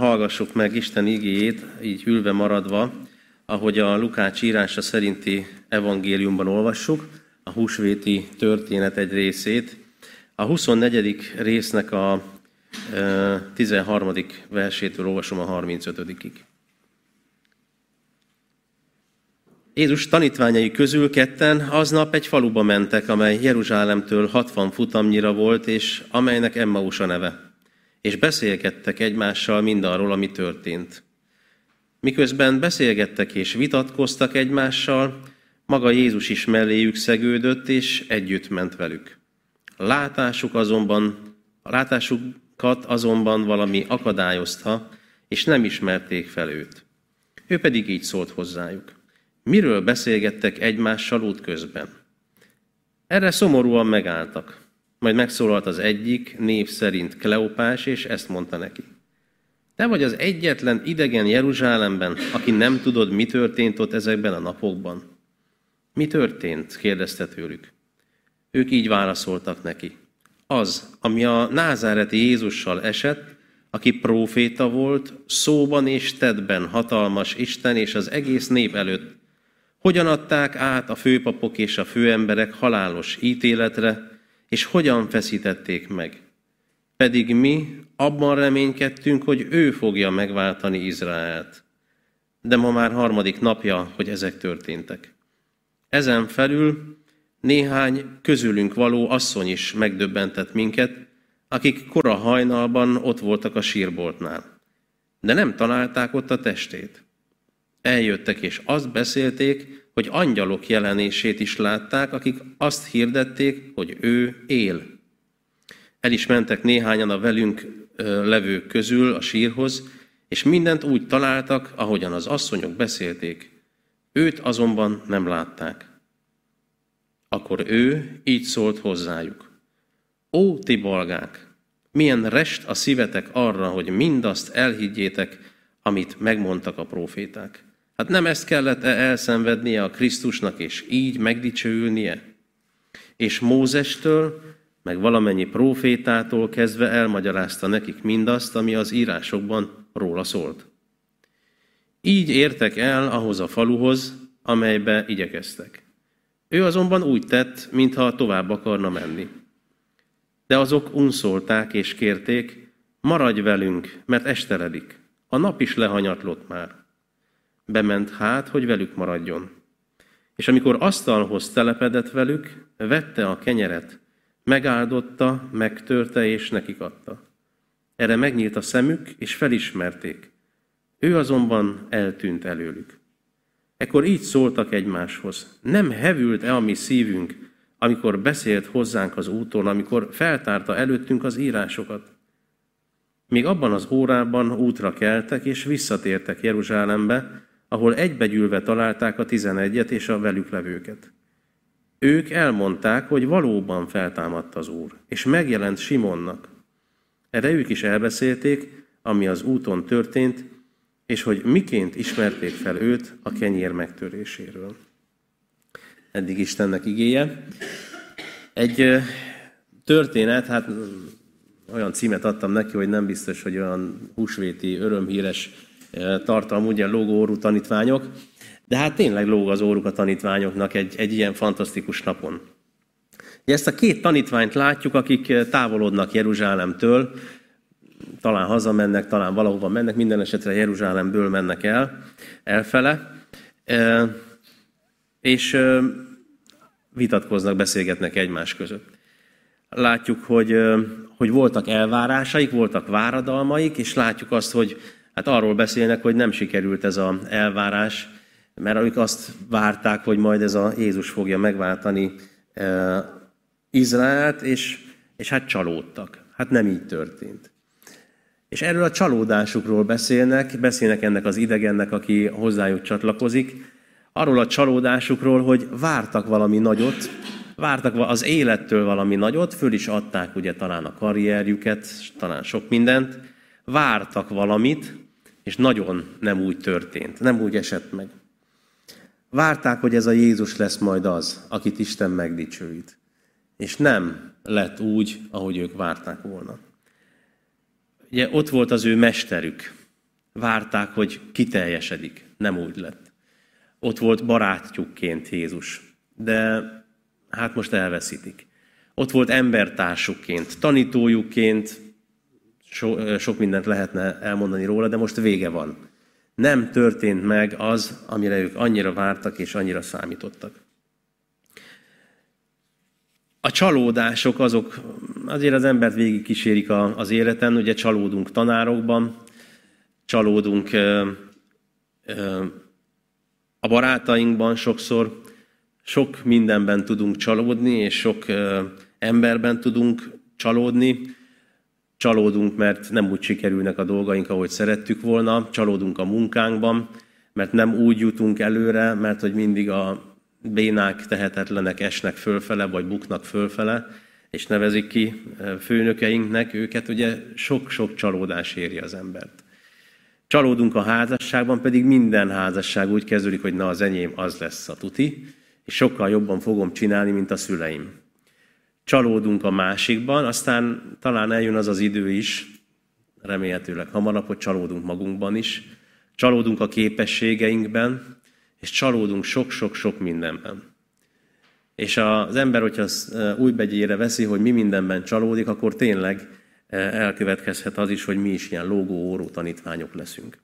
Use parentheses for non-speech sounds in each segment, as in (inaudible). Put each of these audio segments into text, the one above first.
hallgassuk meg Isten igéjét, így ülve maradva, ahogy a Lukács írása szerinti evangéliumban olvassuk, a húsvéti történet egy részét. A 24. résznek a 13. versétől olvasom a 35-ig. Jézus tanítványai közül ketten aznap egy faluba mentek, amely Jeruzsálemtől 60 futamnyira volt, és amelynek Emmaus a neve és beszélgettek egymással mindarról, ami történt. Miközben beszélgettek és vitatkoztak egymással, maga Jézus is melléjük szegődött, és együtt ment velük. A látásuk azonban, a látásukat azonban valami akadályozta, és nem ismerték fel őt. Ő pedig így szólt hozzájuk. Miről beszélgettek egymással útközben? Erre szomorúan megálltak. Majd megszólalt az egyik, név szerint Kleopás, és ezt mondta neki. Te vagy az egyetlen idegen Jeruzsálemben, aki nem tudod, mi történt ott ezekben a napokban. Mi történt? kérdezte tőlük. Ők így válaszoltak neki. Az, ami a názáreti Jézussal esett, aki próféta volt, szóban és tedben hatalmas Isten és az egész nép előtt. Hogyan adták át a főpapok és a főemberek halálos ítéletre, és hogyan feszítették meg. Pedig mi abban reménykedtünk, hogy ő fogja megváltani Izraelt. De ma már harmadik napja, hogy ezek történtek. Ezen felül néhány közülünk való asszony is megdöbbentett minket, akik kora hajnalban ott voltak a sírboltnál. De nem találták ott a testét. Eljöttek és azt beszélték, hogy angyalok jelenését is látták, akik azt hirdették, hogy ő él. El is mentek néhányan a velünk levők közül a sírhoz, és mindent úgy találtak, ahogyan az asszonyok beszélték. Őt azonban nem látták. Akkor ő így szólt hozzájuk. Ó, ti bolgák, milyen rest a szívetek arra, hogy mindazt elhiggyétek, amit megmondtak a proféták. Hát nem ezt kellett -e elszenvednie a Krisztusnak, és így megdicsőülnie? És Mózestől, meg valamennyi profétától kezdve elmagyarázta nekik mindazt, ami az írásokban róla szólt. Így értek el ahhoz a faluhoz, amelybe igyekeztek. Ő azonban úgy tett, mintha tovább akarna menni. De azok unszolták és kérték, maradj velünk, mert esteledik. A nap is lehanyatlott már bement hát, hogy velük maradjon. És amikor asztalhoz telepedett velük, vette a kenyeret, megáldotta, megtörte és nekik adta. Erre megnyílt a szemük, és felismerték. Ő azonban eltűnt előlük. Ekkor így szóltak egymáshoz. Nem hevült-e a mi szívünk, amikor beszélt hozzánk az úton, amikor feltárta előttünk az írásokat? Még abban az órában útra keltek, és visszatértek Jeruzsálembe, ahol egybegyűlve találták a tizenegyet és a velük levőket. Ők elmondták, hogy valóban feltámadt az Úr, és megjelent Simonnak. Erre ők is elbeszélték, ami az úton történt, és hogy miként ismerték fel őt a kenyér megtöréséről. Eddig Istennek igéje. Egy történet, hát olyan címet adtam neki, hogy nem biztos, hogy olyan húsvéti, örömhíres tartalmú, ugye lógó órú tanítványok, de hát tényleg lóg az óruk a tanítványoknak egy, egy ilyen fantasztikus napon. Ezt a két tanítványt látjuk, akik távolodnak Jeruzsálemtől, talán hazamennek, talán valahova mennek, minden esetre Jeruzsálemből mennek el, elfele, és vitatkoznak, beszélgetnek egymás között. Látjuk, hogy, hogy voltak elvárásaik, voltak váradalmaik, és látjuk azt, hogy Hát arról beszélnek, hogy nem sikerült ez az elvárás, mert ők azt várták, hogy majd ez a Jézus fogja megváltani e, Izraelt, és, és hát csalódtak. Hát nem így történt. És erről a csalódásukról beszélnek, beszélnek ennek az idegennek, aki hozzájuk csatlakozik, arról a csalódásukról, hogy vártak valami nagyot, vártak az élettől valami nagyot, föl is adták ugye talán a karrierjüket, talán sok mindent, vártak valamit, és nagyon nem úgy történt, nem úgy esett meg. Várták, hogy ez a Jézus lesz majd az, akit Isten megdicsőít. És nem lett úgy, ahogy ők várták volna. Ugye ott volt az ő mesterük, várták, hogy kiteljesedik. Nem úgy lett. Ott volt barátjukként Jézus, de hát most elveszítik. Ott volt embertársukként, tanítójukként, so, sok mindent lehetne elmondani róla, de most vége van. Nem történt meg az, amire ők annyira vártak és annyira számítottak. A csalódások azok azért az embert végig kísérik az életen, ugye csalódunk tanárokban, csalódunk a barátainkban sokszor, sok mindenben tudunk csalódni, és sok emberben tudunk csalódni. Csalódunk, mert nem úgy sikerülnek a dolgaink, ahogy szerettük volna. Csalódunk a munkánkban, mert nem úgy jutunk előre, mert hogy mindig a bénák, tehetetlenek esnek fölfele, vagy buknak fölfele, és nevezik ki főnökeinknek őket, ugye sok-sok csalódás éri az embert. Csalódunk a házasságban, pedig minden házasság úgy kezdődik, hogy na az enyém az lesz a tuti, és sokkal jobban fogom csinálni, mint a szüleim. Csalódunk a másikban, aztán talán eljön az az idő is, remélhetőleg hamarabb, hogy csalódunk magunkban is, csalódunk a képességeinkben, és csalódunk sok-sok-sok mindenben. És az ember, hogyha új begyére veszi, hogy mi mindenben csalódik, akkor tényleg elkövetkezhet az is, hogy mi is ilyen lógó óró tanítványok leszünk.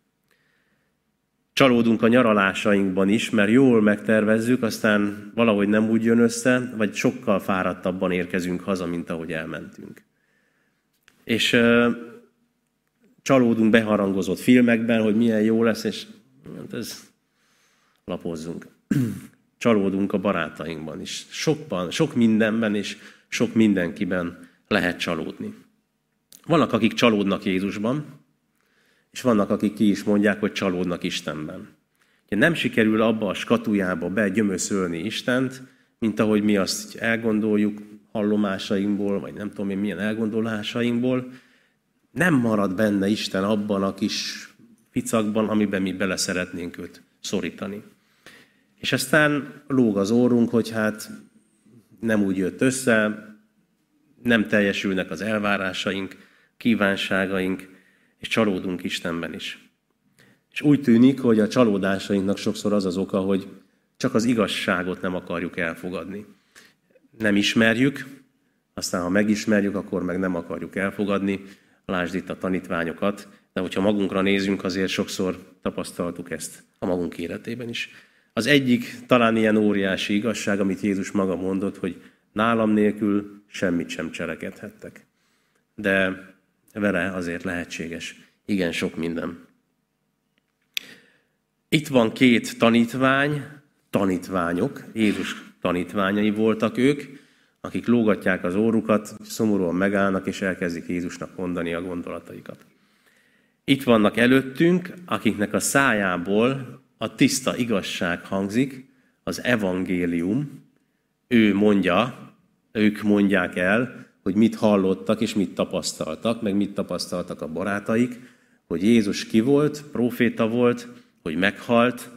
Csalódunk a nyaralásainkban is, mert jól megtervezzük, aztán valahogy nem úgy jön össze, vagy sokkal fáradtabban érkezünk haza, mint ahogy elmentünk. És uh, csalódunk beharangozott filmekben, hogy milyen jó lesz, és hát ez lapozzunk. (clears throat) Csalódunk a barátainkban is. Sokban, sok mindenben és sok mindenkiben lehet csalódni. Vannak, akik csalódnak Jézusban, és vannak, akik ki is mondják, hogy csalódnak Istenben. Ugye nem sikerül abba a skatujába begyömöszölni Istent, mint ahogy mi azt elgondoljuk hallomásainkból, vagy nem tudom én milyen elgondolásainkból, nem marad benne Isten abban a kis picakban, amiben mi bele szeretnénk őt szorítani. És aztán lóg az órunk, hogy hát nem úgy jött össze, nem teljesülnek az elvárásaink, kívánságaink, és csalódunk Istenben is. És úgy tűnik, hogy a csalódásainknak sokszor az az oka, hogy csak az igazságot nem akarjuk elfogadni. Nem ismerjük, aztán ha megismerjük, akkor meg nem akarjuk elfogadni. Lásd itt a tanítványokat, de hogyha magunkra nézünk, azért sokszor tapasztaltuk ezt a magunk életében is. Az egyik talán ilyen óriási igazság, amit Jézus maga mondott, hogy nálam nélkül semmit sem cselekedhettek. De vele azért lehetséges igen sok minden. Itt van két tanítvány, tanítványok, Jézus tanítványai voltak ők, akik lógatják az órukat, szomorúan megállnak, és elkezdik Jézusnak mondani a gondolataikat. Itt vannak előttünk, akiknek a szájából a tiszta igazság hangzik, az evangélium, ő mondja, ők mondják el, hogy mit hallottak és mit tapasztaltak, meg mit tapasztaltak a barátaik, hogy Jézus ki volt, proféta volt, hogy meghalt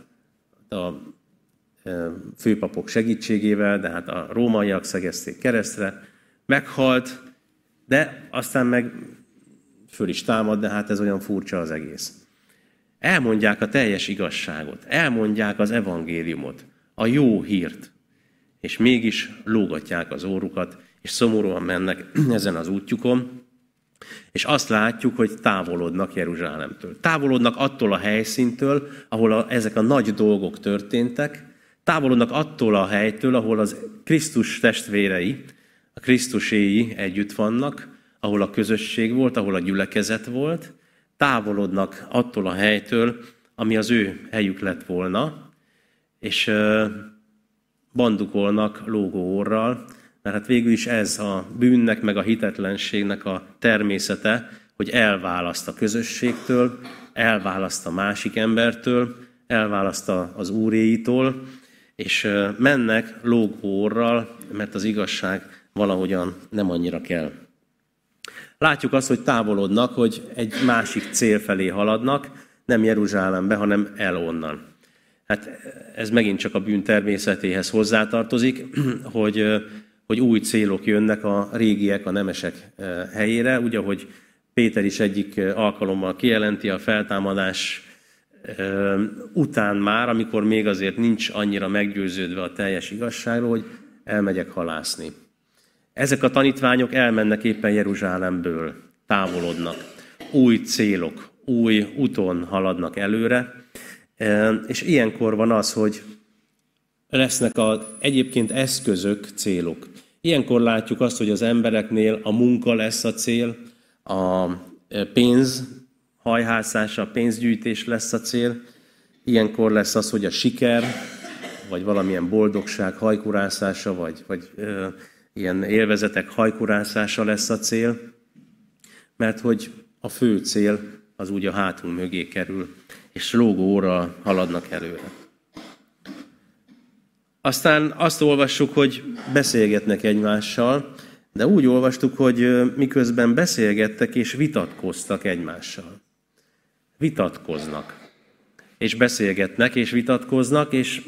a e, főpapok segítségével, de hát a rómaiak szegezték keresztre, meghalt, de aztán meg föl is támad, de hát ez olyan furcsa az egész. Elmondják a teljes igazságot, elmondják az evangéliumot, a jó hírt, és mégis lógatják az órukat, és szomorúan mennek (clears throat) ezen az útjukon, és azt látjuk, hogy távolodnak Jeruzsálemtől. Távolodnak attól a helyszíntől, ahol a, ezek a nagy dolgok történtek, távolodnak attól a helytől, ahol az Krisztus testvérei, a Krisztuséi együtt vannak, ahol a közösség volt, ahol a gyülekezet volt, távolodnak attól a helytől, ami az ő helyük lett volna, és bandukolnak lógó orral, mert hát végül is ez a bűnnek, meg a hitetlenségnek a természete, hogy elválaszt a közösségtől, elválaszt a másik embertől, elválaszt az úréitól, és mennek lógórral, mert az igazság valahogyan nem annyira kell. Látjuk azt, hogy távolodnak, hogy egy másik cél felé haladnak, nem Jeruzsálembe, hanem el onnan. Hát ez megint csak a bűn természetéhez hozzátartozik, (clears throat) hogy hogy új célok jönnek a régiek, a nemesek eh, helyére, úgy, ahogy Péter is egyik alkalommal kijelenti a feltámadás után már, amikor még azért nincs annyira meggyőződve a teljes igazságról, hogy elmegyek halászni. Ezek a tanítványok elmennek éppen Jeruzsálemből, távolodnak. Új célok, új úton haladnak előre, és ilyenkor van az, hogy lesznek a, egyébként eszközök, célok. Ilyenkor látjuk azt, hogy az embereknél a munka lesz a cél, a pénz hajhászása, a pénzgyűjtés lesz a cél. Ilyenkor lesz az, hogy a siker, vagy valamilyen boldogság hajkurászása, vagy, vagy ö, ilyen élvezetek hajkurászása lesz a cél, mert hogy a fő cél az úgy a hátunk mögé kerül, és lógó óra haladnak előre. Aztán azt olvassuk, hogy beszélgetnek egymással, de úgy olvastuk, hogy miközben beszélgettek és vitatkoztak egymással. Vitatkoznak. És beszélgetnek és vitatkoznak, és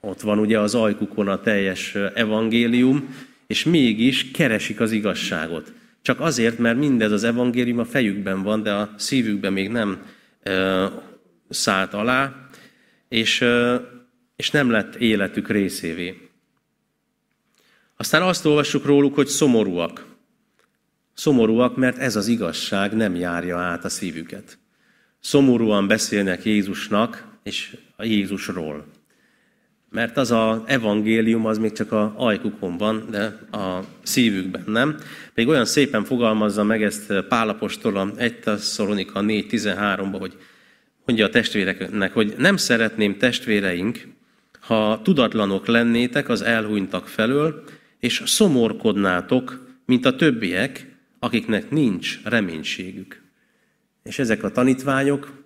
ott van ugye az ajkukon a teljes evangélium, és mégis keresik az igazságot. Csak azért, mert mindez az evangélium a fejükben van, de a szívükben még nem ö, szállt alá, és, ö, és nem lett életük részévé. Aztán azt olvassuk róluk, hogy szomorúak. Szomorúak, mert ez az igazság nem járja át a szívüket. Szomorúan beszélnek Jézusnak és a Jézusról. Mert az a evangélium az még csak a ajkukon van, de a szívükben nem. Még olyan szépen fogalmazza meg ezt Pálapostól a 1 Tesszalonika 4.13-ba, hogy mondja a testvéreknek, hogy nem szeretném testvéreink, ha tudatlanok lennétek az elhunytak felől, és szomorkodnátok, mint a többiek, akiknek nincs reménységük. És ezek a tanítványok,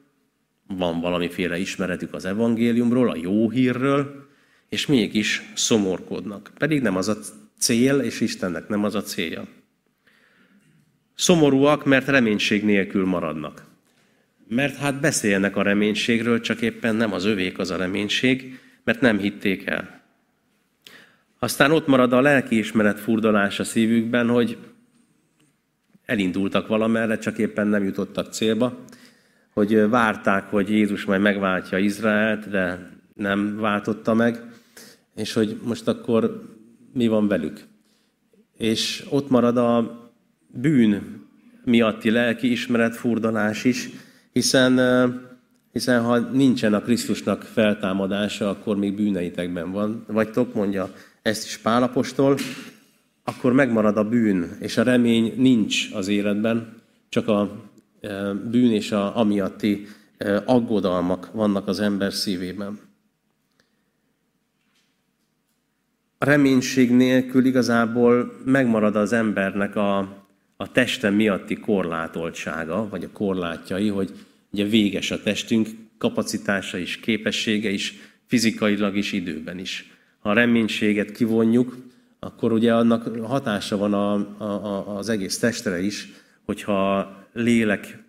van valamiféle ismeretük az evangéliumról, a jó hírről, és mégis szomorkodnak. Pedig nem az a cél, és Istennek nem az a célja. Szomorúak, mert reménység nélkül maradnak. Mert hát beszélnek a reménységről, csak éppen nem az övék az a reménység, mert nem hitték el. Aztán ott marad a lelkiismeret furdalás a szívükben, hogy elindultak valamerre, csak éppen nem jutottak célba, hogy várták, hogy Jézus majd megváltja Izraelt, de nem váltotta meg, és hogy most akkor mi van velük. És ott marad a bűn miatti lelki ismeret furdalás is, hiszen, hiszen ha nincsen a Krisztusnak feltámadása, akkor még bűneitekben van, vagytok, mondja ezt is Pálapostól, akkor megmarad a bűn, és a remény nincs az életben, csak a e, bűn és a amiatti e, aggodalmak vannak az ember szívében. A reménység nélkül igazából megmarad az embernek a, a teste miatti korlátoltsága, vagy a korlátjai, hogy ugye véges a testünk, kapacitása is, képessége is, fizikailag is, időben is ha a reménységet kivonjuk, akkor ugye annak hatása van a, a, az egész testre is, hogyha lélek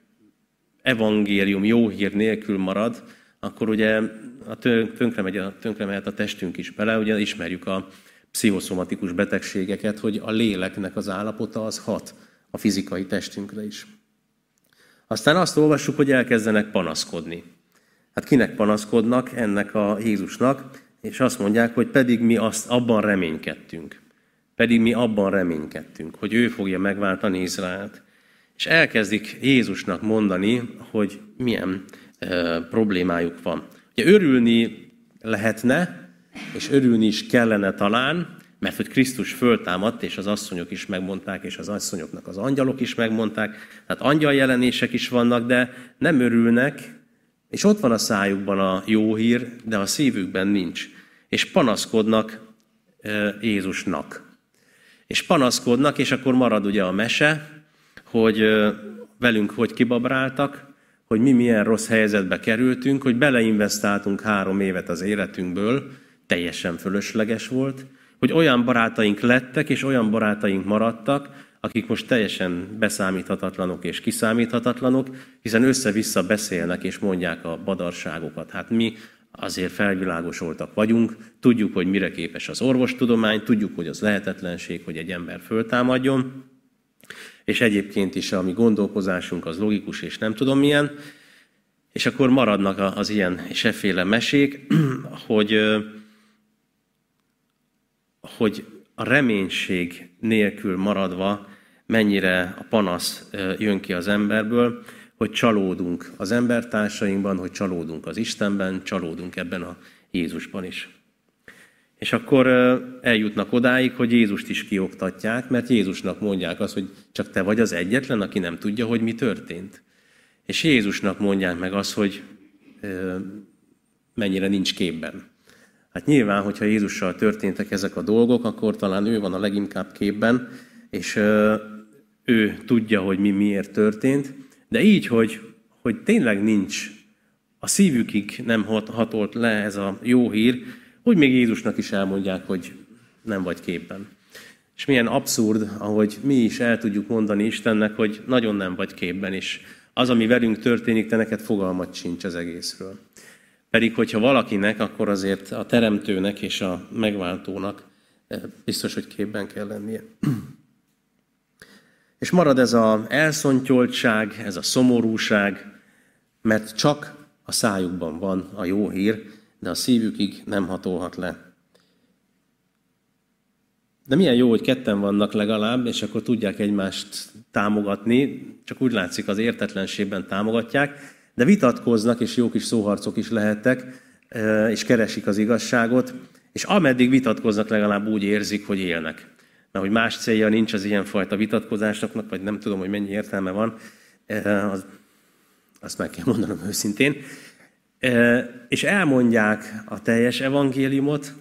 evangélium, jó hír nélkül marad, akkor ugye a tönkre, megy, a, tönkre mehet a testünk is bele, ugye ismerjük a pszichoszomatikus betegségeket, hogy a léleknek az állapota az hat a fizikai testünkre is. Aztán azt olvassuk, hogy elkezdenek panaszkodni. Hát kinek panaszkodnak? Ennek a Jézusnak és azt mondják, hogy pedig mi azt abban reménykedtünk. Pedig mi abban reménykedtünk, hogy ő fogja megváltani Izraelt. És elkezdik Jézusnak mondani, hogy milyen e, problémájuk van. Ugye örülni lehetne, és örülni is kellene talán, mert hogy Krisztus föltámadt, és az asszonyok is megmondták, és az asszonyoknak az angyalok is megmondták, tehát angyal jelenések is vannak, de nem örülnek, és ott van a szájukban a jó hír, de a szívükben nincs. És panaszkodnak Jézusnak. És panaszkodnak, és akkor marad ugye a mese, hogy velünk hogy kibabráltak, hogy mi milyen rossz helyzetbe kerültünk, hogy beleinvestáltunk három évet az életünkből, teljesen fölösleges volt, hogy olyan barátaink lettek, és olyan barátaink maradtak, akik most teljesen beszámíthatatlanok és kiszámíthatatlanok, hiszen össze-vissza beszélnek és mondják a badarságokat. Hát mi azért felvilágosoltak vagyunk, tudjuk, hogy mire képes az orvostudomány, tudjuk, hogy az lehetetlenség, hogy egy ember föltámadjon, és egyébként is a mi gondolkozásunk az logikus, és nem tudom milyen, és akkor maradnak az ilyen és efféle mesék, (clears throat) hogy, hogy a reménység nélkül maradva mennyire a panasz jön ki az emberből, hogy csalódunk az embertársainkban, hogy csalódunk az Istenben, csalódunk ebben a Jézusban is. És akkor eljutnak odáig, hogy Jézust is kioktatják, mert Jézusnak mondják azt, hogy csak te vagy az egyetlen, aki nem tudja, hogy mi történt. És Jézusnak mondják meg azt, hogy mennyire nincs képben. Hát nyilván, hogyha Jézussal történtek ezek a dolgok, akkor talán ő van a leginkább képben, és ő tudja, hogy mi miért történt, de így, hogy, hogy tényleg nincs, a szívükig nem hatolt le ez a jó hír, úgy még Jézusnak is elmondják, hogy nem vagy képben. És milyen abszurd, ahogy mi is el tudjuk mondani Istennek, hogy nagyon nem vagy képben, és az, ami velünk történik, te neked fogalmat sincs az egészről. Pedig, hogyha valakinek, akkor azért a teremtőnek és a megváltónak eh, biztos, hogy képben kell lennie. (clears throat) És marad ez a elszontyoltság, ez a szomorúság, mert csak a szájukban van a jó hír, de a szívükig nem hatolhat le. De milyen jó, hogy ketten vannak legalább, és akkor tudják egymást támogatni, csak úgy látszik az értetlenségben támogatják, de vitatkoznak, és jó kis szóharcok is lehettek, és keresik az igazságot, és ameddig vitatkoznak, legalább úgy érzik, hogy élnek. Mert hogy más célja nincs az ilyenfajta vitatkozásoknak, vagy nem tudom, hogy mennyi értelme van, az, azt meg kell mondanom őszintén. És elmondják a teljes evangéliumot,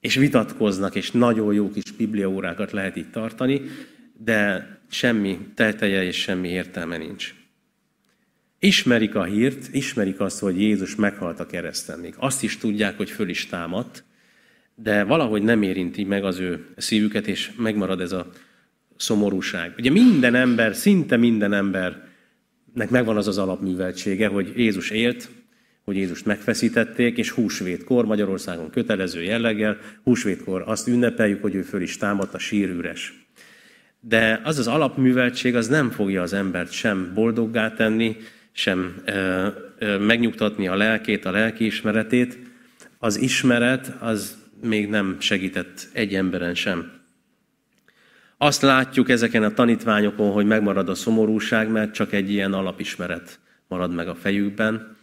és vitatkoznak, és nagyon jó kis bibliaórákat lehet itt tartani, de semmi teteje és semmi értelme nincs. Ismerik a hírt, ismerik azt, hogy Jézus meghalt a kereszten. Még azt is tudják, hogy föl is támadt, de valahogy nem érinti meg az ő szívüket, és megmarad ez a szomorúság. Ugye minden ember, szinte minden embernek megvan az az alapműveltsége, hogy Jézus élt, hogy Jézust megfeszítették, és húsvétkor Magyarországon kötelező jelleggel, húsvétkor azt ünnepeljük, hogy ő föl is támadt a sírűres. De az az alapműveltség, az nem fogja az embert sem boldoggá tenni, sem ö, megnyugtatni a lelkét, a lelkiismeretét. Az ismeret az még nem segített egy emberen sem. Azt látjuk ezeken a tanítványokon, hogy megmarad a szomorúság, mert csak egy ilyen alapismeret marad meg a fejükben,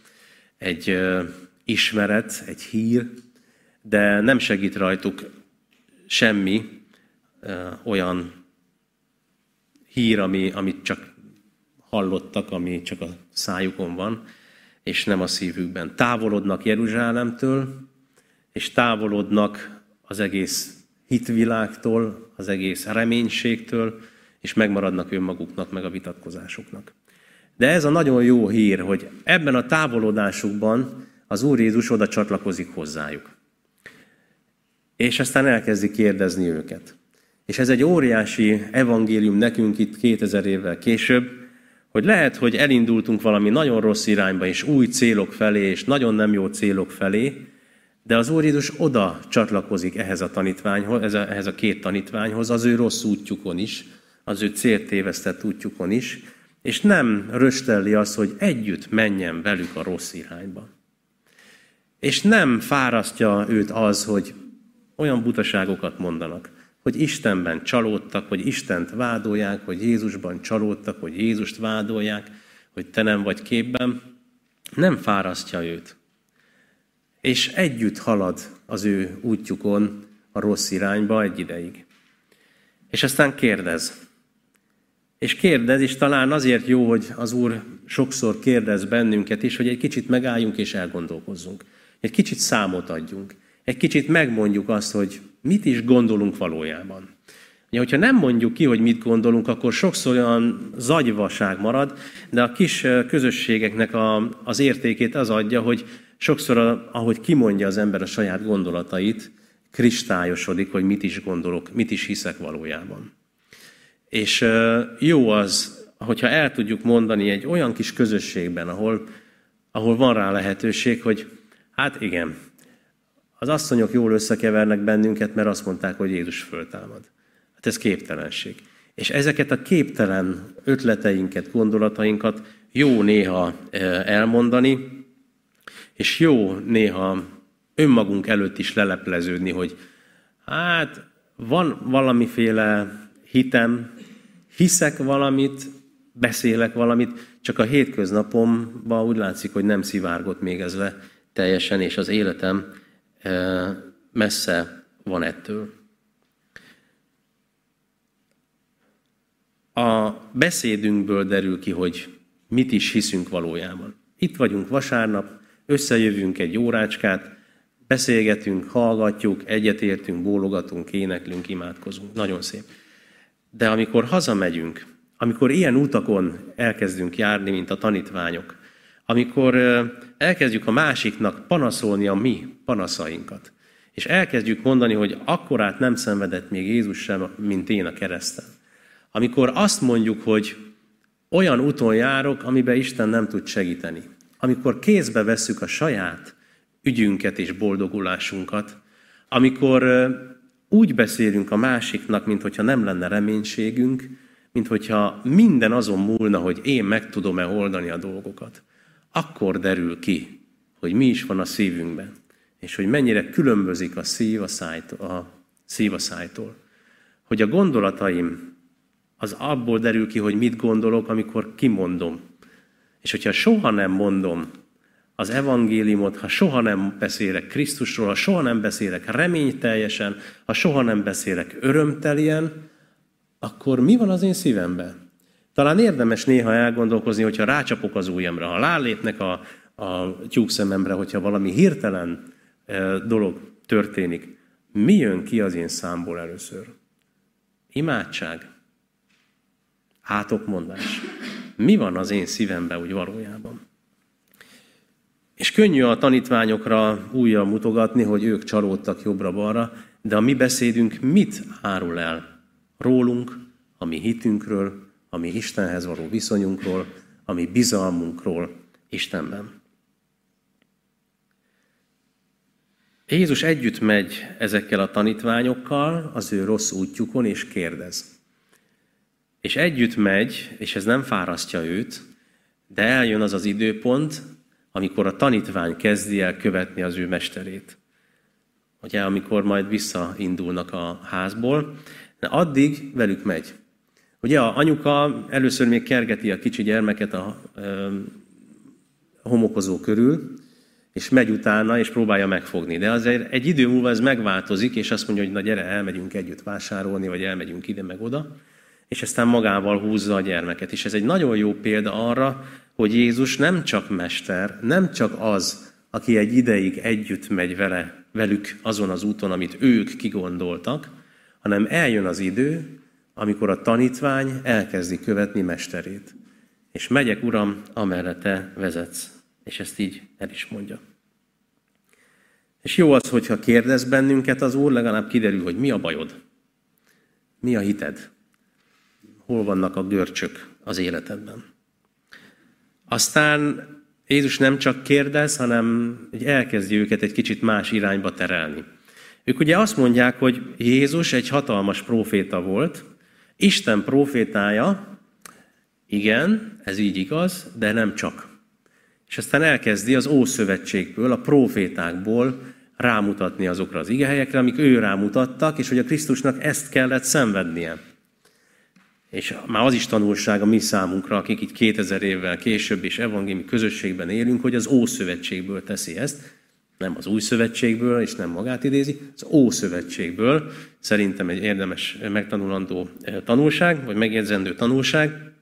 egy ö, ismeret, egy hír, de nem segít rajtuk semmi ö, olyan hír, ami, amit csak hallottak, ami csak a szájukon van, és nem a szívükben. Távolodnak Jeruzsálemtől, és távolodnak az egész hitvilágtól, az egész reménységtől, és megmaradnak önmaguknak, meg a vitatkozásoknak. De ez a nagyon jó hír, hogy ebben a távolodásukban az Úr Jézus oda csatlakozik hozzájuk. És aztán elkezdi kérdezni őket. És ez egy óriási evangélium nekünk itt 2000 évvel később, hogy lehet, hogy elindultunk valami nagyon rossz irányba, és új célok felé, és nagyon nem jó célok felé, de az Úr Jézus oda csatlakozik ehhez a tanítványhoz, ehhez a két tanítványhoz, az ő rossz útjukon is, az ő céltévesztett útjukon is, és nem röstelli azt, hogy együtt menjen velük a rossz irányba. És nem fárasztja őt az, hogy olyan butaságokat mondanak, hogy Istenben csalódtak, hogy Istent vádolják, hogy Jézusban csalódtak, hogy Jézust vádolják, hogy te nem vagy képben, nem fárasztja őt. És együtt halad az ő útjukon a rossz irányba egy ideig. És aztán kérdez. És kérdez, és talán azért jó, hogy az Úr sokszor kérdez bennünket is, hogy egy kicsit megálljunk és elgondolkozzunk. Egy kicsit számot adjunk. Egy kicsit megmondjuk azt, hogy mit is gondolunk valójában. Ugye, hogyha nem mondjuk ki, hogy mit gondolunk, akkor sokszor olyan zagyvaság marad, de a kis közösségeknek a, az értékét az adja, hogy sokszor, ahogy kimondja az ember a saját gondolatait, kristályosodik, hogy mit is gondolok, mit is hiszek valójában. És jó az, hogyha el tudjuk mondani egy olyan kis közösségben, ahol, ahol van rá lehetőség, hogy hát igen, az asszonyok jól összekevernek bennünket, mert azt mondták, hogy Jézus föltámad. Hát ez képtelenség. És ezeket a képtelen ötleteinket, gondolatainkat jó néha elmondani, és jó néha önmagunk előtt is lelepleződni, hogy hát van valamiféle hitem, hiszek valamit, beszélek valamit, csak a hétköznapomban úgy látszik, hogy nem szivárgott még ez le teljesen, és az életem messze van ettől. A beszédünkből derül ki, hogy mit is hiszünk valójában. Itt vagyunk vasárnap, összejövünk egy órácskát, beszélgetünk, hallgatjuk, egyetértünk, bólogatunk, éneklünk, imádkozunk. Nagyon szép. De amikor hazamegyünk, amikor ilyen utakon elkezdünk járni, mint a tanítványok, amikor elkezdjük a másiknak panaszolni a mi panaszainkat, és elkezdjük mondani, hogy akkorát nem szenvedett még Jézus sem, mint én a kereszten. Amikor azt mondjuk, hogy olyan úton járok, amiben Isten nem tud segíteni. Amikor kézbe vesszük a saját ügyünket és boldogulásunkat, amikor úgy beszélünk a másiknak, mint hogyha nem lenne reménységünk, mint hogyha minden azon múlna, hogy én meg tudom-e oldani a dolgokat, akkor derül ki, hogy mi is van a szívünkben, és hogy mennyire különbözik a szív a, szájtól, a, szív a szájtól. Hogy a gondolataim az abból derül ki, hogy mit gondolok, amikor kimondom. És hogyha soha nem mondom az evangéliumot, ha soha nem beszélek Krisztusról, ha soha nem beszélek reményteljesen, ha soha nem beszélek örömtelien, akkor mi van az én szívemben? Talán érdemes néha elgondolkozni, hogyha rácsapok az ujjamra, ha rálépnek a, a tyúkszememre, hogyha valami hirtelen e, dolog történik, mi jön ki az én számból először? Imádság? Hátokmondás? Mi van az én szívemben úgy valójában? És könnyű a tanítványokra újra mutogatni, hogy ők csalódtak jobbra-balra, de a mi beszédünk mit árul el rólunk, a mi hitünkről, a mi Istenhez való viszonyunkról, a mi bizalmunkról Istenben. Jézus együtt megy ezekkel a tanítványokkal az ő rossz útjukon, és kérdez. És együtt megy, és ez nem fárasztja őt, de eljön az az időpont, amikor a tanítvány kezdi el követni az ő mesterét. Ugye, amikor majd visszaindulnak a házból, de addig velük megy. Ugye a anyuka először még kergeti a kicsi gyermeket a, a homokozó körül, és megy utána, és próbálja megfogni. De azért egy idő múlva ez megváltozik, és azt mondja, hogy na gyere, elmegyünk együtt vásárolni, vagy elmegyünk ide meg oda, és aztán magával húzza a gyermeket. És ez egy nagyon jó példa arra, hogy Jézus nem csak mester, nem csak az, aki egy ideig együtt megy vele, velük azon az úton, amit ők kigondoltak, hanem eljön az idő, amikor a tanítvány elkezdi követni mesterét. És megyek, Uram, amerre te vezetsz. És ezt így el is mondja. És jó az, hogyha kérdez bennünket az Úr, legalább kiderül, hogy mi a bajod. Mi a hited? Hol vannak a görcsök az életedben? Aztán Jézus nem csak kérdez, hanem elkezdi őket egy kicsit más irányba terelni. Ők ugye azt mondják, hogy Jézus egy hatalmas proféta volt, Isten profétája, igen, ez így igaz, de nem csak. És aztán elkezdi az Ószövetségből, a profétákból rámutatni azokra az igehelyekre, amik ő rámutattak, és hogy a Krisztusnak ezt kellett szenvednie. És már az is tanulság a mi számunkra, akik itt 2000 évvel később is evangéliumi közösségben élünk, hogy az Ószövetségből teszi ezt, nem az új szövetségből, és nem magát idézi, az Ószövetségből. Szerintem egy érdemes megtanulandó eh, tanulság, vagy megjegyzendő tanulság.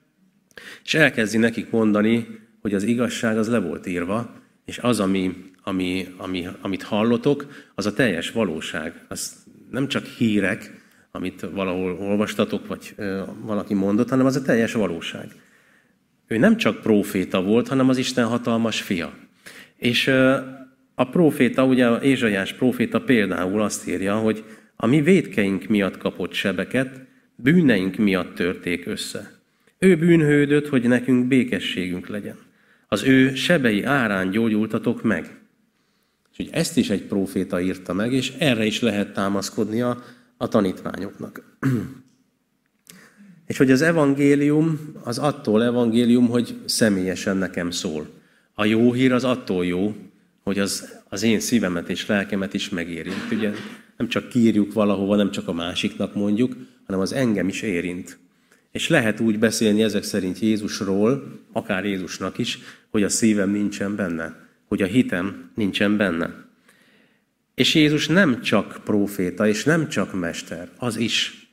És elkezdi nekik mondani, hogy az igazság az le volt írva, és az, ami, ami, ami, amit hallotok, az a teljes valóság. Az nem csak hírek, amit valahol olvastatok, vagy eh, valaki mondott, hanem az a teljes valóság. Ő nem csak próféta volt, hanem az Isten hatalmas fia. És eh, a proféta, ugye a Ézsaiás proféta például azt írja, hogy a mi védkeink miatt kapott sebeket, bűneink miatt törték össze. Ő bűnhődött, hogy nekünk békességünk legyen. Az ő sebei árán gyógyultatok meg. És hogy ezt is egy proféta írta meg, és erre is lehet támaszkodni a, a tanítványoknak. (clears throat) És hogy az evangélium az attól evangélium, hogy személyesen nekem szól. A jó hír az attól jó, hogy az, az én szívemet és lelkemet is megérint. Ugye nem csak kírjuk valahova, nem csak a másiknak mondjuk, hanem az engem is érint. És lehet úgy beszélni ezek szerint Jézusról, akár Jézusnak is, hogy a szívem nincsen benne, hogy a hitem nincsen benne. És Jézus nem csak próféta, és nem csak mester, az is.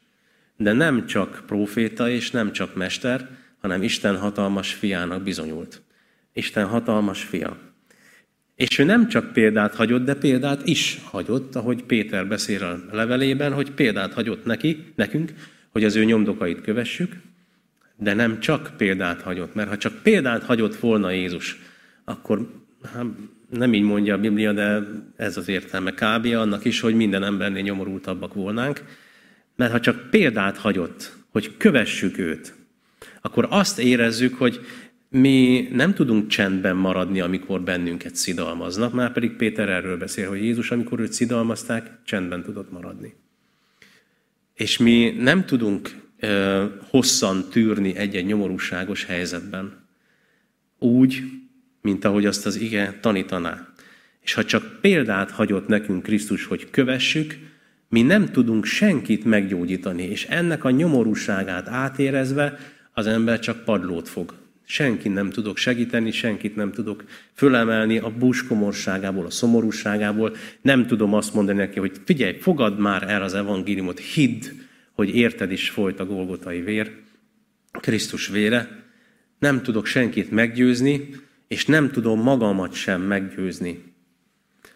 De nem csak próféta, és nem csak mester, hanem Isten hatalmas fiának bizonyult. Isten hatalmas fia. És ő nem csak példát hagyott, de példát is hagyott, ahogy Péter beszél a levelében, hogy példát hagyott neki, nekünk, hogy az ő nyomdokait kövessük, de nem csak példát hagyott. Mert ha csak példát hagyott volna Jézus, akkor hát, nem így mondja a Biblia, de ez az értelme kb. annak is, hogy minden embernél nyomorultabbak volnánk. Mert ha csak példát hagyott, hogy kövessük őt, akkor azt érezzük, hogy mi nem tudunk csendben maradni, amikor bennünket szidalmaznak, már pedig Péter erről beszél, hogy Jézus, amikor őt szidalmazták, csendben tudott maradni. És mi nem tudunk ö, hosszan tűrni egy-egy nyomorúságos helyzetben. Úgy, mint ahogy azt az ige tanítaná. És ha csak példát hagyott nekünk Krisztus, hogy kövessük, mi nem tudunk senkit meggyógyítani, és ennek a nyomorúságát átérezve az ember csak padlót fog. Senki nem tudok segíteni, senkit nem tudok fölemelni a búskomorságából, a szomorúságából. Nem tudom azt mondani neki, hogy figyelj, fogad már el az evangéliumot, hidd, hogy érted is folyt a Golgotai vér, Krisztus vére. Nem tudok senkit meggyőzni, és nem tudom magamat sem meggyőzni.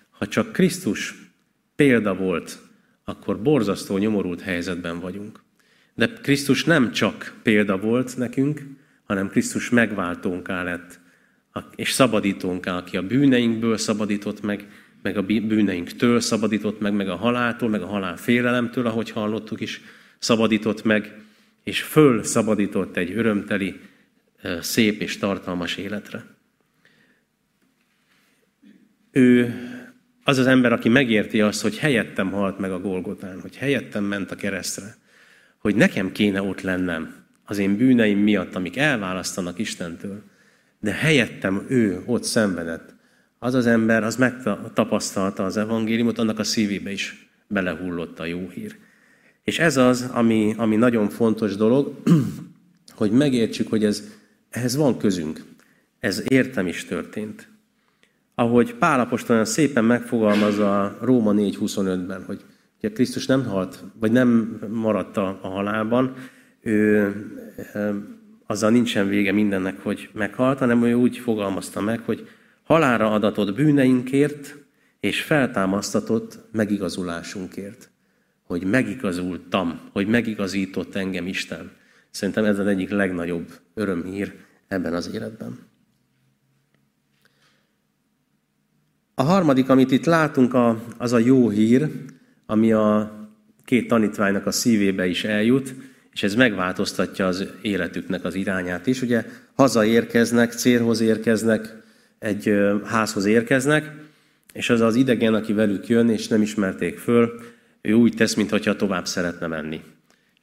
Ha csak Krisztus példa volt, akkor borzasztó nyomorult helyzetben vagyunk. De Krisztus nem csak példa volt nekünk, hanem Krisztus megváltónká lett, és szabadítónká, aki a bűneinkből szabadított meg, meg a bűneinktől szabadított meg, meg a haláltól, meg a halál félelemtől, ahogy hallottuk is, szabadított meg, és föl szabadított egy örömteli, szép és tartalmas életre. Ő az az ember, aki megérti azt, hogy helyettem halt meg a Golgotán, hogy helyettem ment a keresztre, hogy nekem kéne ott lennem az én bűneim miatt, amik elválasztanak Istentől, de helyettem ő ott szenvedett. Az az ember, az megtapasztalta az evangéliumot, annak a szívébe is belehullott a jó hír. És ez az, ami, ami nagyon fontos dolog, (clears throat) hogy megértsük, hogy ez, ehhez van közünk. Ez értem is történt ahogy Pálapostól olyan szépen megfogalmazza a Róma 4.25-ben, hogy ugye Krisztus nem halt, vagy nem maradt a halálban, ő, azzal nincsen vége mindennek, hogy meghalt, hanem ő úgy fogalmazta meg, hogy halára adatott bűneinkért, és feltámasztatott megigazulásunkért. Hogy megigazultam, hogy megigazított engem Isten. Szerintem ez az egyik legnagyobb örömhír ebben az életben. A harmadik, amit itt látunk, az a jó hír, ami a két tanítványnak a szívébe is eljut, és ez megváltoztatja az életüknek az irányát is. Ugye hazaérkeznek, célhoz érkeznek, egy házhoz érkeznek, és az az idegen, aki velük jön, és nem ismerték föl, ő úgy tesz, mintha tovább szeretne menni.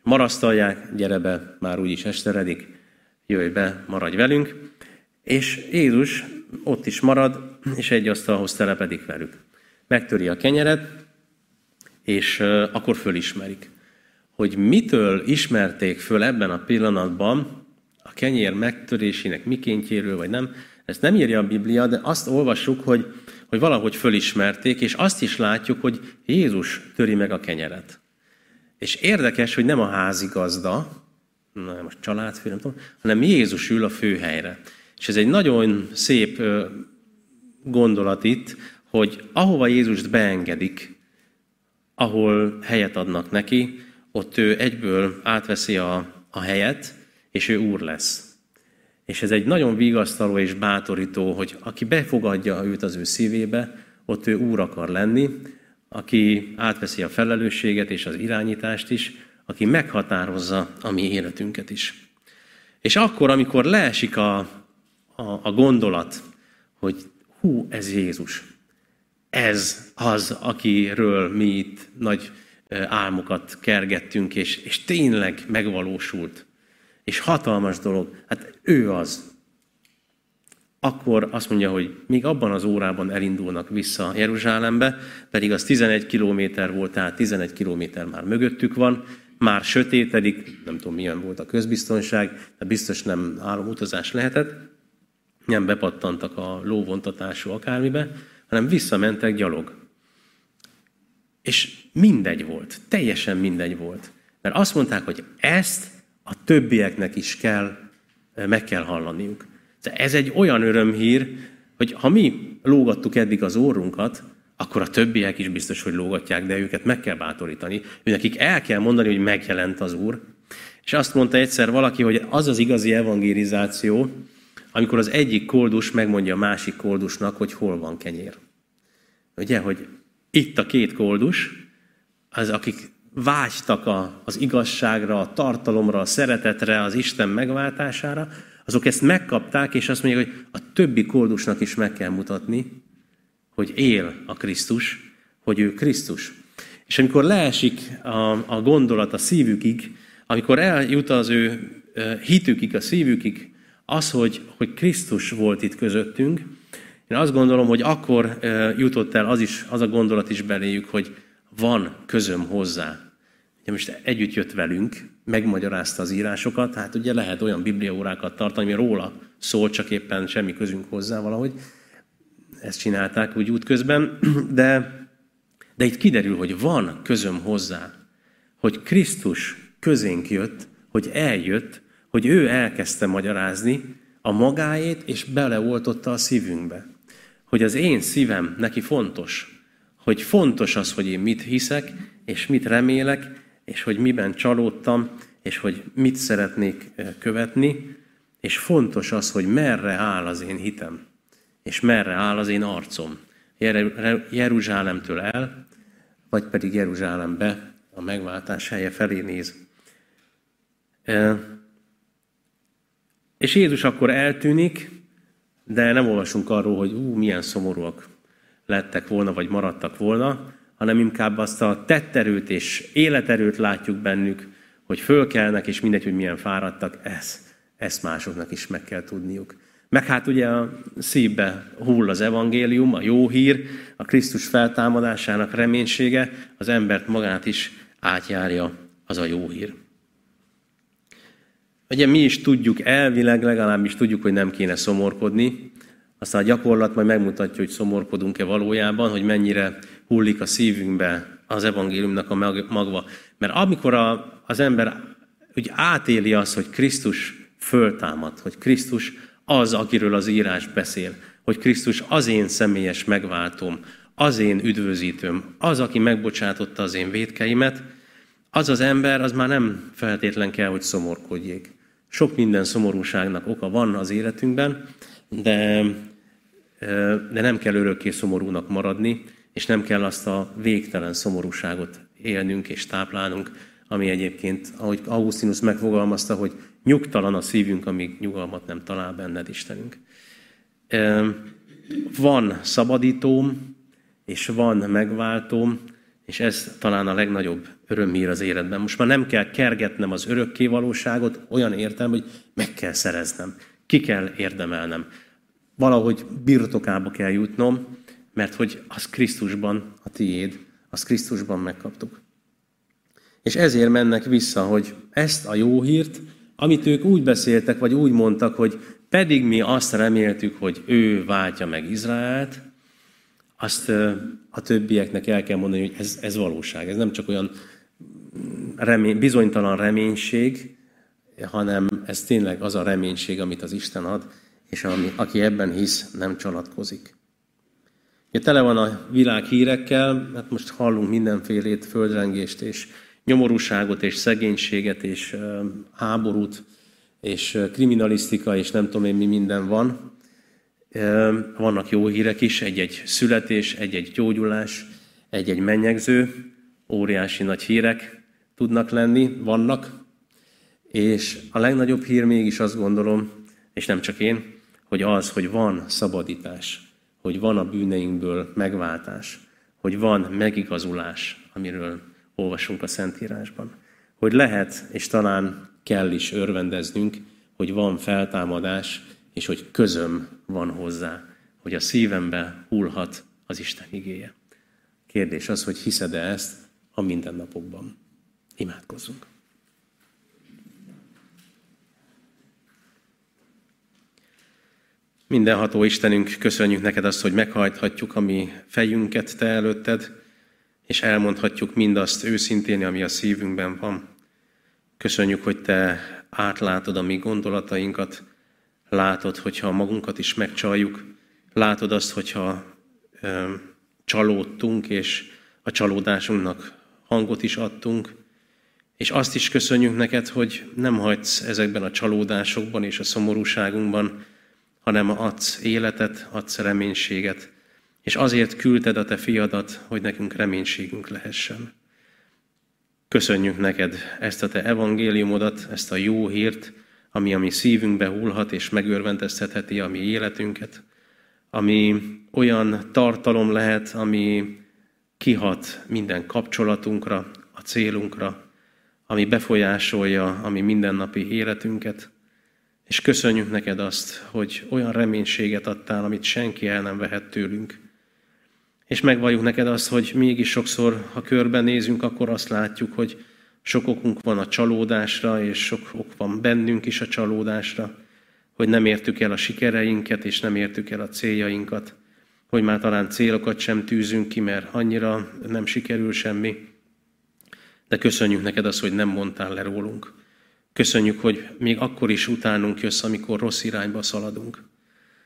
Marasztalják, gyere be, már úgyis esteredik, jöjj be, maradj velünk. És Jézus ott is marad, és egy asztalhoz telepedik velük. Megtöri a kenyeret, és akkor fölismerik. Hogy mitől ismerték föl ebben a pillanatban a kenyér megtörésének mikéntjéről, vagy nem, ezt nem írja a Biblia, de azt olvassuk, hogy, hogy valahogy fölismerték, és azt is látjuk, hogy Jézus töri meg a kenyeret. És érdekes, hogy nem a házigazda, na most családfő, nem tudom, hanem Jézus ül a főhelyre. És ez egy nagyon szép gondolat itt, hogy ahova Jézust beengedik, ahol helyet adnak neki, ott ő egyből átveszi a, a helyet, és ő úr lesz. És ez egy nagyon vigasztaló és bátorító, hogy aki befogadja őt az ő szívébe, ott ő úr akar lenni, aki átveszi a felelősséget és az irányítást is, aki meghatározza a mi életünket is. És akkor, amikor leesik a, a, a gondolat, hogy hú, ez Jézus. Ez az, akiről mi itt nagy álmokat kergettünk, és, és tényleg megvalósult. és hatalmas dolog. Hát ő az. Akkor azt mondja, hogy még abban az órában elindulnak vissza Jeruzsálembe, pedig az 11 kilométer volt, tehát 11 kilométer már mögöttük van, már sötétedik, nem tudom milyen volt a közbiztonság, de biztos nem álomutazás lehetett, nem bepattantak a lóvontatású akármibe, hanem visszamentek gyalog. És mindegy volt, teljesen mindegy volt. Mert azt mondták, hogy ezt a többieknek is kell, meg kell hallaniuk. De ez egy olyan örömhír, hogy ha mi lógattuk eddig az órunkat, akkor a többiek is biztos, hogy lógatják, de őket meg kell bátorítani. Ő nekik el kell mondani, hogy megjelent az Úr. És azt mondta egyszer valaki, hogy az az igazi evangelizáció, amikor az egyik koldus megmondja a másik koldusnak, hogy hol van kenyér. Ugye, hogy itt a két koldus, az, akik vágytak a, az igazságra, a tartalomra, a szeretetre, az Isten megváltására, azok ezt megkapták, és azt mondják, hogy a többi koldusnak is meg kell mutatni, hogy él a Krisztus, hogy ő Krisztus. És amikor leesik a, a gondolat a szívükig, amikor eljut az ő hitükig, a szívükig, az, hogy, hogy Krisztus volt itt közöttünk, én azt gondolom, hogy akkor jutott el az, is, az a gondolat is beléjük, hogy van közöm hozzá. Ugye most együtt jött velünk, megmagyarázta az írásokat, hát ugye lehet olyan bibliaórákat tartani, ami róla szól, csak éppen semmi közünk hozzá valahogy. Ezt csinálták úgy útközben, (clears throat) de, de itt kiderül, hogy van közöm hozzá, hogy Krisztus közénk jött, hogy eljött, hogy ő elkezdte magyarázni a magáét, és beleoltotta a szívünkbe. Hogy az én szívem neki fontos, hogy fontos az, hogy én mit hiszek, és mit remélek, és hogy miben csalódtam, és hogy mit szeretnék követni, és fontos az, hogy merre áll az én hitem, és merre áll az én arcom. Jeruzsálemtől el, vagy pedig Jeruzsálembe, a megváltás helye felé néz. És Jézus akkor eltűnik, de nem olvasunk arról, hogy ú, milyen szomorúak lettek volna, vagy maradtak volna, hanem inkább azt a tetterőt és életerőt látjuk bennük, hogy fölkelnek, és mindegy, hogy milyen fáradtak, ez, ezt másoknak is meg kell tudniuk. Meg hát ugye a szívbe hull az evangélium, a jó hír, a Krisztus feltámadásának reménysége, az embert magát is átjárja az a jó hír. Ugye mi is tudjuk, elvileg legalábbis tudjuk, hogy nem kéne szomorkodni, aztán a gyakorlat majd megmutatja, hogy szomorkodunk-e valójában, hogy mennyire hullik a szívünkbe az evangéliumnak a magva. Mert amikor a, az ember úgy átéli azt, hogy Krisztus föltámad, hogy Krisztus az, akiről az írás beszél, hogy Krisztus az én személyes megváltom, az én üdvözítőm, az, aki megbocsátotta az én védkeimet, az az ember, az már nem feltétlen kell, hogy szomorkodjék. Sok minden szomorúságnak oka van az életünkben, de, de nem kell örökké szomorúnak maradni, és nem kell azt a végtelen szomorúságot élnünk és táplálnunk, ami egyébként, ahogy Augustinus megfogalmazta, hogy nyugtalan a szívünk, amíg nyugalmat nem talál benned, Istenünk. Van szabadítóm, és van megváltóm, és ez talán a legnagyobb örömhír az életben. Most már nem kell kergetnem az örökké valóságot, olyan értem, hogy meg kell szereznem, ki kell érdemelnem. Valahogy birtokába kell jutnom, mert hogy az Krisztusban a tiéd, az Krisztusban megkaptuk. És ezért mennek vissza, hogy ezt a jó hírt, amit ők úgy beszéltek, vagy úgy mondtak, hogy pedig mi azt reméltük, hogy ő váltja meg Izraelt, azt a többieknek el kell mondani, hogy ez, ez valóság. Ez nem csak olyan remény, bizonytalan reménység, hanem ez tényleg az a reménység, amit az Isten ad, és ami, aki ebben hisz, nem csalatkozik. Ugye tele van a világ hírekkel, hát most hallunk mindenfélét, földrengést és nyomorúságot és szegénységet és háborút és kriminalisztika és nem tudom én mi minden van. Vannak jó hírek is, egy-egy születés, egy-egy gyógyulás, egy-egy mennyegző, óriási nagy hírek tudnak lenni, vannak, és a legnagyobb hír mégis azt gondolom, és nem csak én, hogy az, hogy van szabadítás, hogy van a bűneinkből megváltás, hogy van megigazulás, amiről olvasunk a Szentírásban. Hogy lehet, és talán kell is örvendeznünk, hogy van feltámadás, és hogy közöm van hozzá, hogy a szívembe hullhat az Isten igéje. Kérdés az, hogy hiszed-e ezt a mindennapokban. Imádkozzunk. Mindenható Istenünk, köszönjük neked azt, hogy meghajthatjuk a mi fejünket te előtted, és elmondhatjuk mindazt őszintén, ami a szívünkben van. Köszönjük, hogy te átlátod a mi gondolatainkat, látod, hogyha magunkat is megcsaljuk, látod azt, hogyha ö, csalódtunk, és a csalódásunknak hangot is adtunk, és azt is köszönjük neked, hogy nem hagysz ezekben a csalódásokban és a szomorúságunkban, hanem adsz életet, adsz reménységet, és azért küldted a te fiadat, hogy nekünk reménységünk lehessen. Köszönjük neked ezt a te evangéliumodat, ezt a jó hírt, ami a mi szívünkbe hullhat és megörvendezhetheti a mi életünket, ami olyan tartalom lehet, ami kihat minden kapcsolatunkra, a célunkra, ami befolyásolja a mi mindennapi életünket, és köszönjük neked azt, hogy olyan reménységet adtál, amit senki el nem vehet tőlünk. És megvalljuk neked azt, hogy mégis sokszor, ha körbenézünk, akkor azt látjuk, hogy sok okunk van a csalódásra, és sok ok van bennünk is a csalódásra, hogy nem értük el a sikereinket, és nem értük el a céljainkat, hogy már talán célokat sem tűzünk ki, mert annyira nem sikerül semmi. De köszönjük neked azt, hogy nem mondtál le rólunk. Köszönjük, hogy még akkor is utánunk jössz, amikor rossz irányba szaladunk.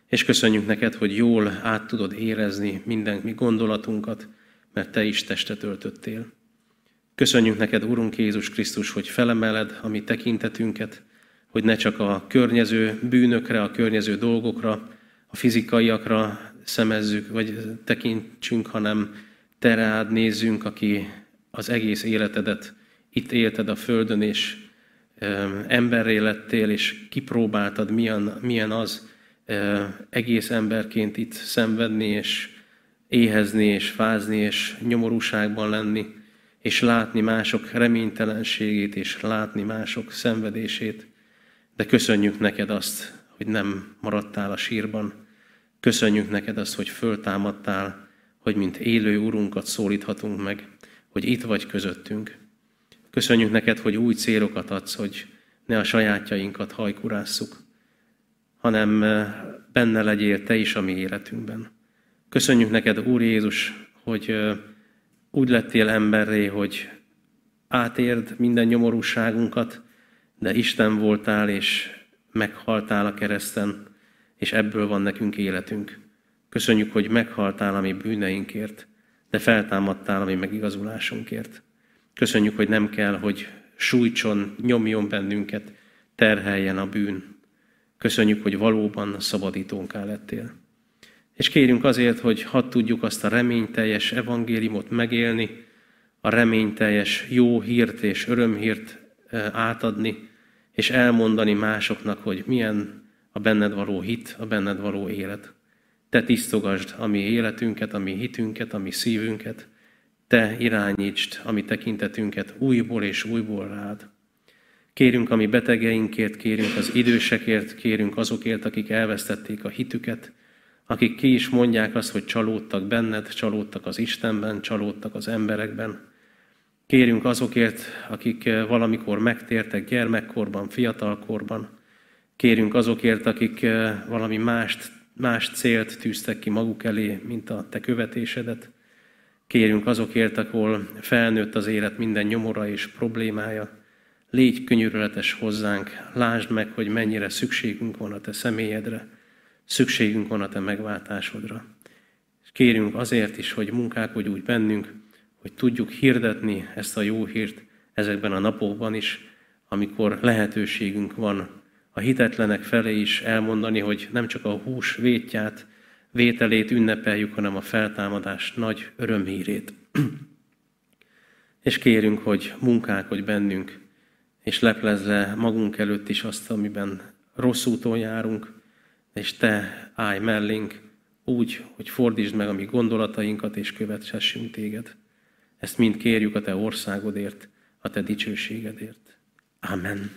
És köszönjük neked, hogy jól át tudod érezni minden mi gondolatunkat, mert te is testet öltöttél. Köszönjük neked, Urunk Jézus Krisztus, hogy felemeled a mi tekintetünket, hogy ne csak a környező bűnökre, a környező dolgokra, a fizikaiakra szemezzük, vagy tekintsünk, hanem te rád nézzünk, aki az egész életedet itt élted a földön, és emberré lettél, és kipróbáltad, milyen, milyen az egész emberként itt szenvedni, és éhezni, és fázni, és nyomorúságban lenni, és látni mások reménytelenségét, és látni mások szenvedését. De köszönjük neked azt, hogy nem maradtál a sírban. Köszönjük neked azt, hogy föltámadtál, hogy mint élő Urunkat szólíthatunk meg, hogy itt vagy közöttünk. Köszönjük neked, hogy új célokat adsz, hogy ne a sajátjainkat hajkurásszuk, hanem eh, benne legyél te is a mi életünkben. Köszönjük neked, Úr Jézus, hogy eh, úgy lettél emberré, hogy átérd minden nyomorúságunkat, de Isten voltál, és meghaltál a kereszten, és ebből van nekünk életünk. Köszönjük, hogy meghaltál a mi bűneinkért, de feltámadtál a mi megigazulásunkért. Köszönjük, hogy nem kell, hogy sújtson, nyomjon bennünket, terheljen a bűn. Köszönjük, hogy valóban szabadítónká lettél. És kérünk azért, hogy hadd tudjuk azt a reményteljes evangéliumot megélni, a reményteljes jó hírt és örömhírt eh, átadni, és elmondani másoknak, hogy milyen a benned való hit, a benned való élet. Te tisztogasd a mi életünket, a mi hitünket, a mi szívünket, te irányítsd a mi tekintetünket újból és újból rád. Kérünk a mi betegeinkért, kérünk az idősekért, kérünk azokért, akik elvesztették a hitüket, akik ki is mondják azt, hogy csalódtak benned, csalódtak az Istenben, csalódtak az emberekben. Kérünk azokért, akik valamikor megtértek gyermekkorban, fiatalkorban. Kérünk azokért, akik valami mást, más célt tűztek ki maguk elé, mint a te követésedet. Kérünk azokért, ahol felnőtt az élet minden nyomora és problémája. Légy könyörületes hozzánk, lásd meg, hogy mennyire szükségünk van a te személyedre, szükségünk van a te megváltásodra. És kérünk azért is, hogy munkálkodj úgy bennünk, hogy tudjuk hirdetni ezt a jó hírt ezekben a napokban is, amikor lehetőségünk van a hitetlenek felé is elmondani, hogy nem csak a hús vétját, vételét ünnepeljük, hanem a feltámadás nagy örömhírét. (clears throat) és kérünk, hogy munkálkodj bennünk, és leplezz le magunk előtt is azt, amiben rossz úton járunk, és te állj mellénk úgy, hogy fordítsd meg a mi gondolatainkat, és követhessünk téged. Ezt mind kérjük a te országodért, a te dicsőségedért. Amen.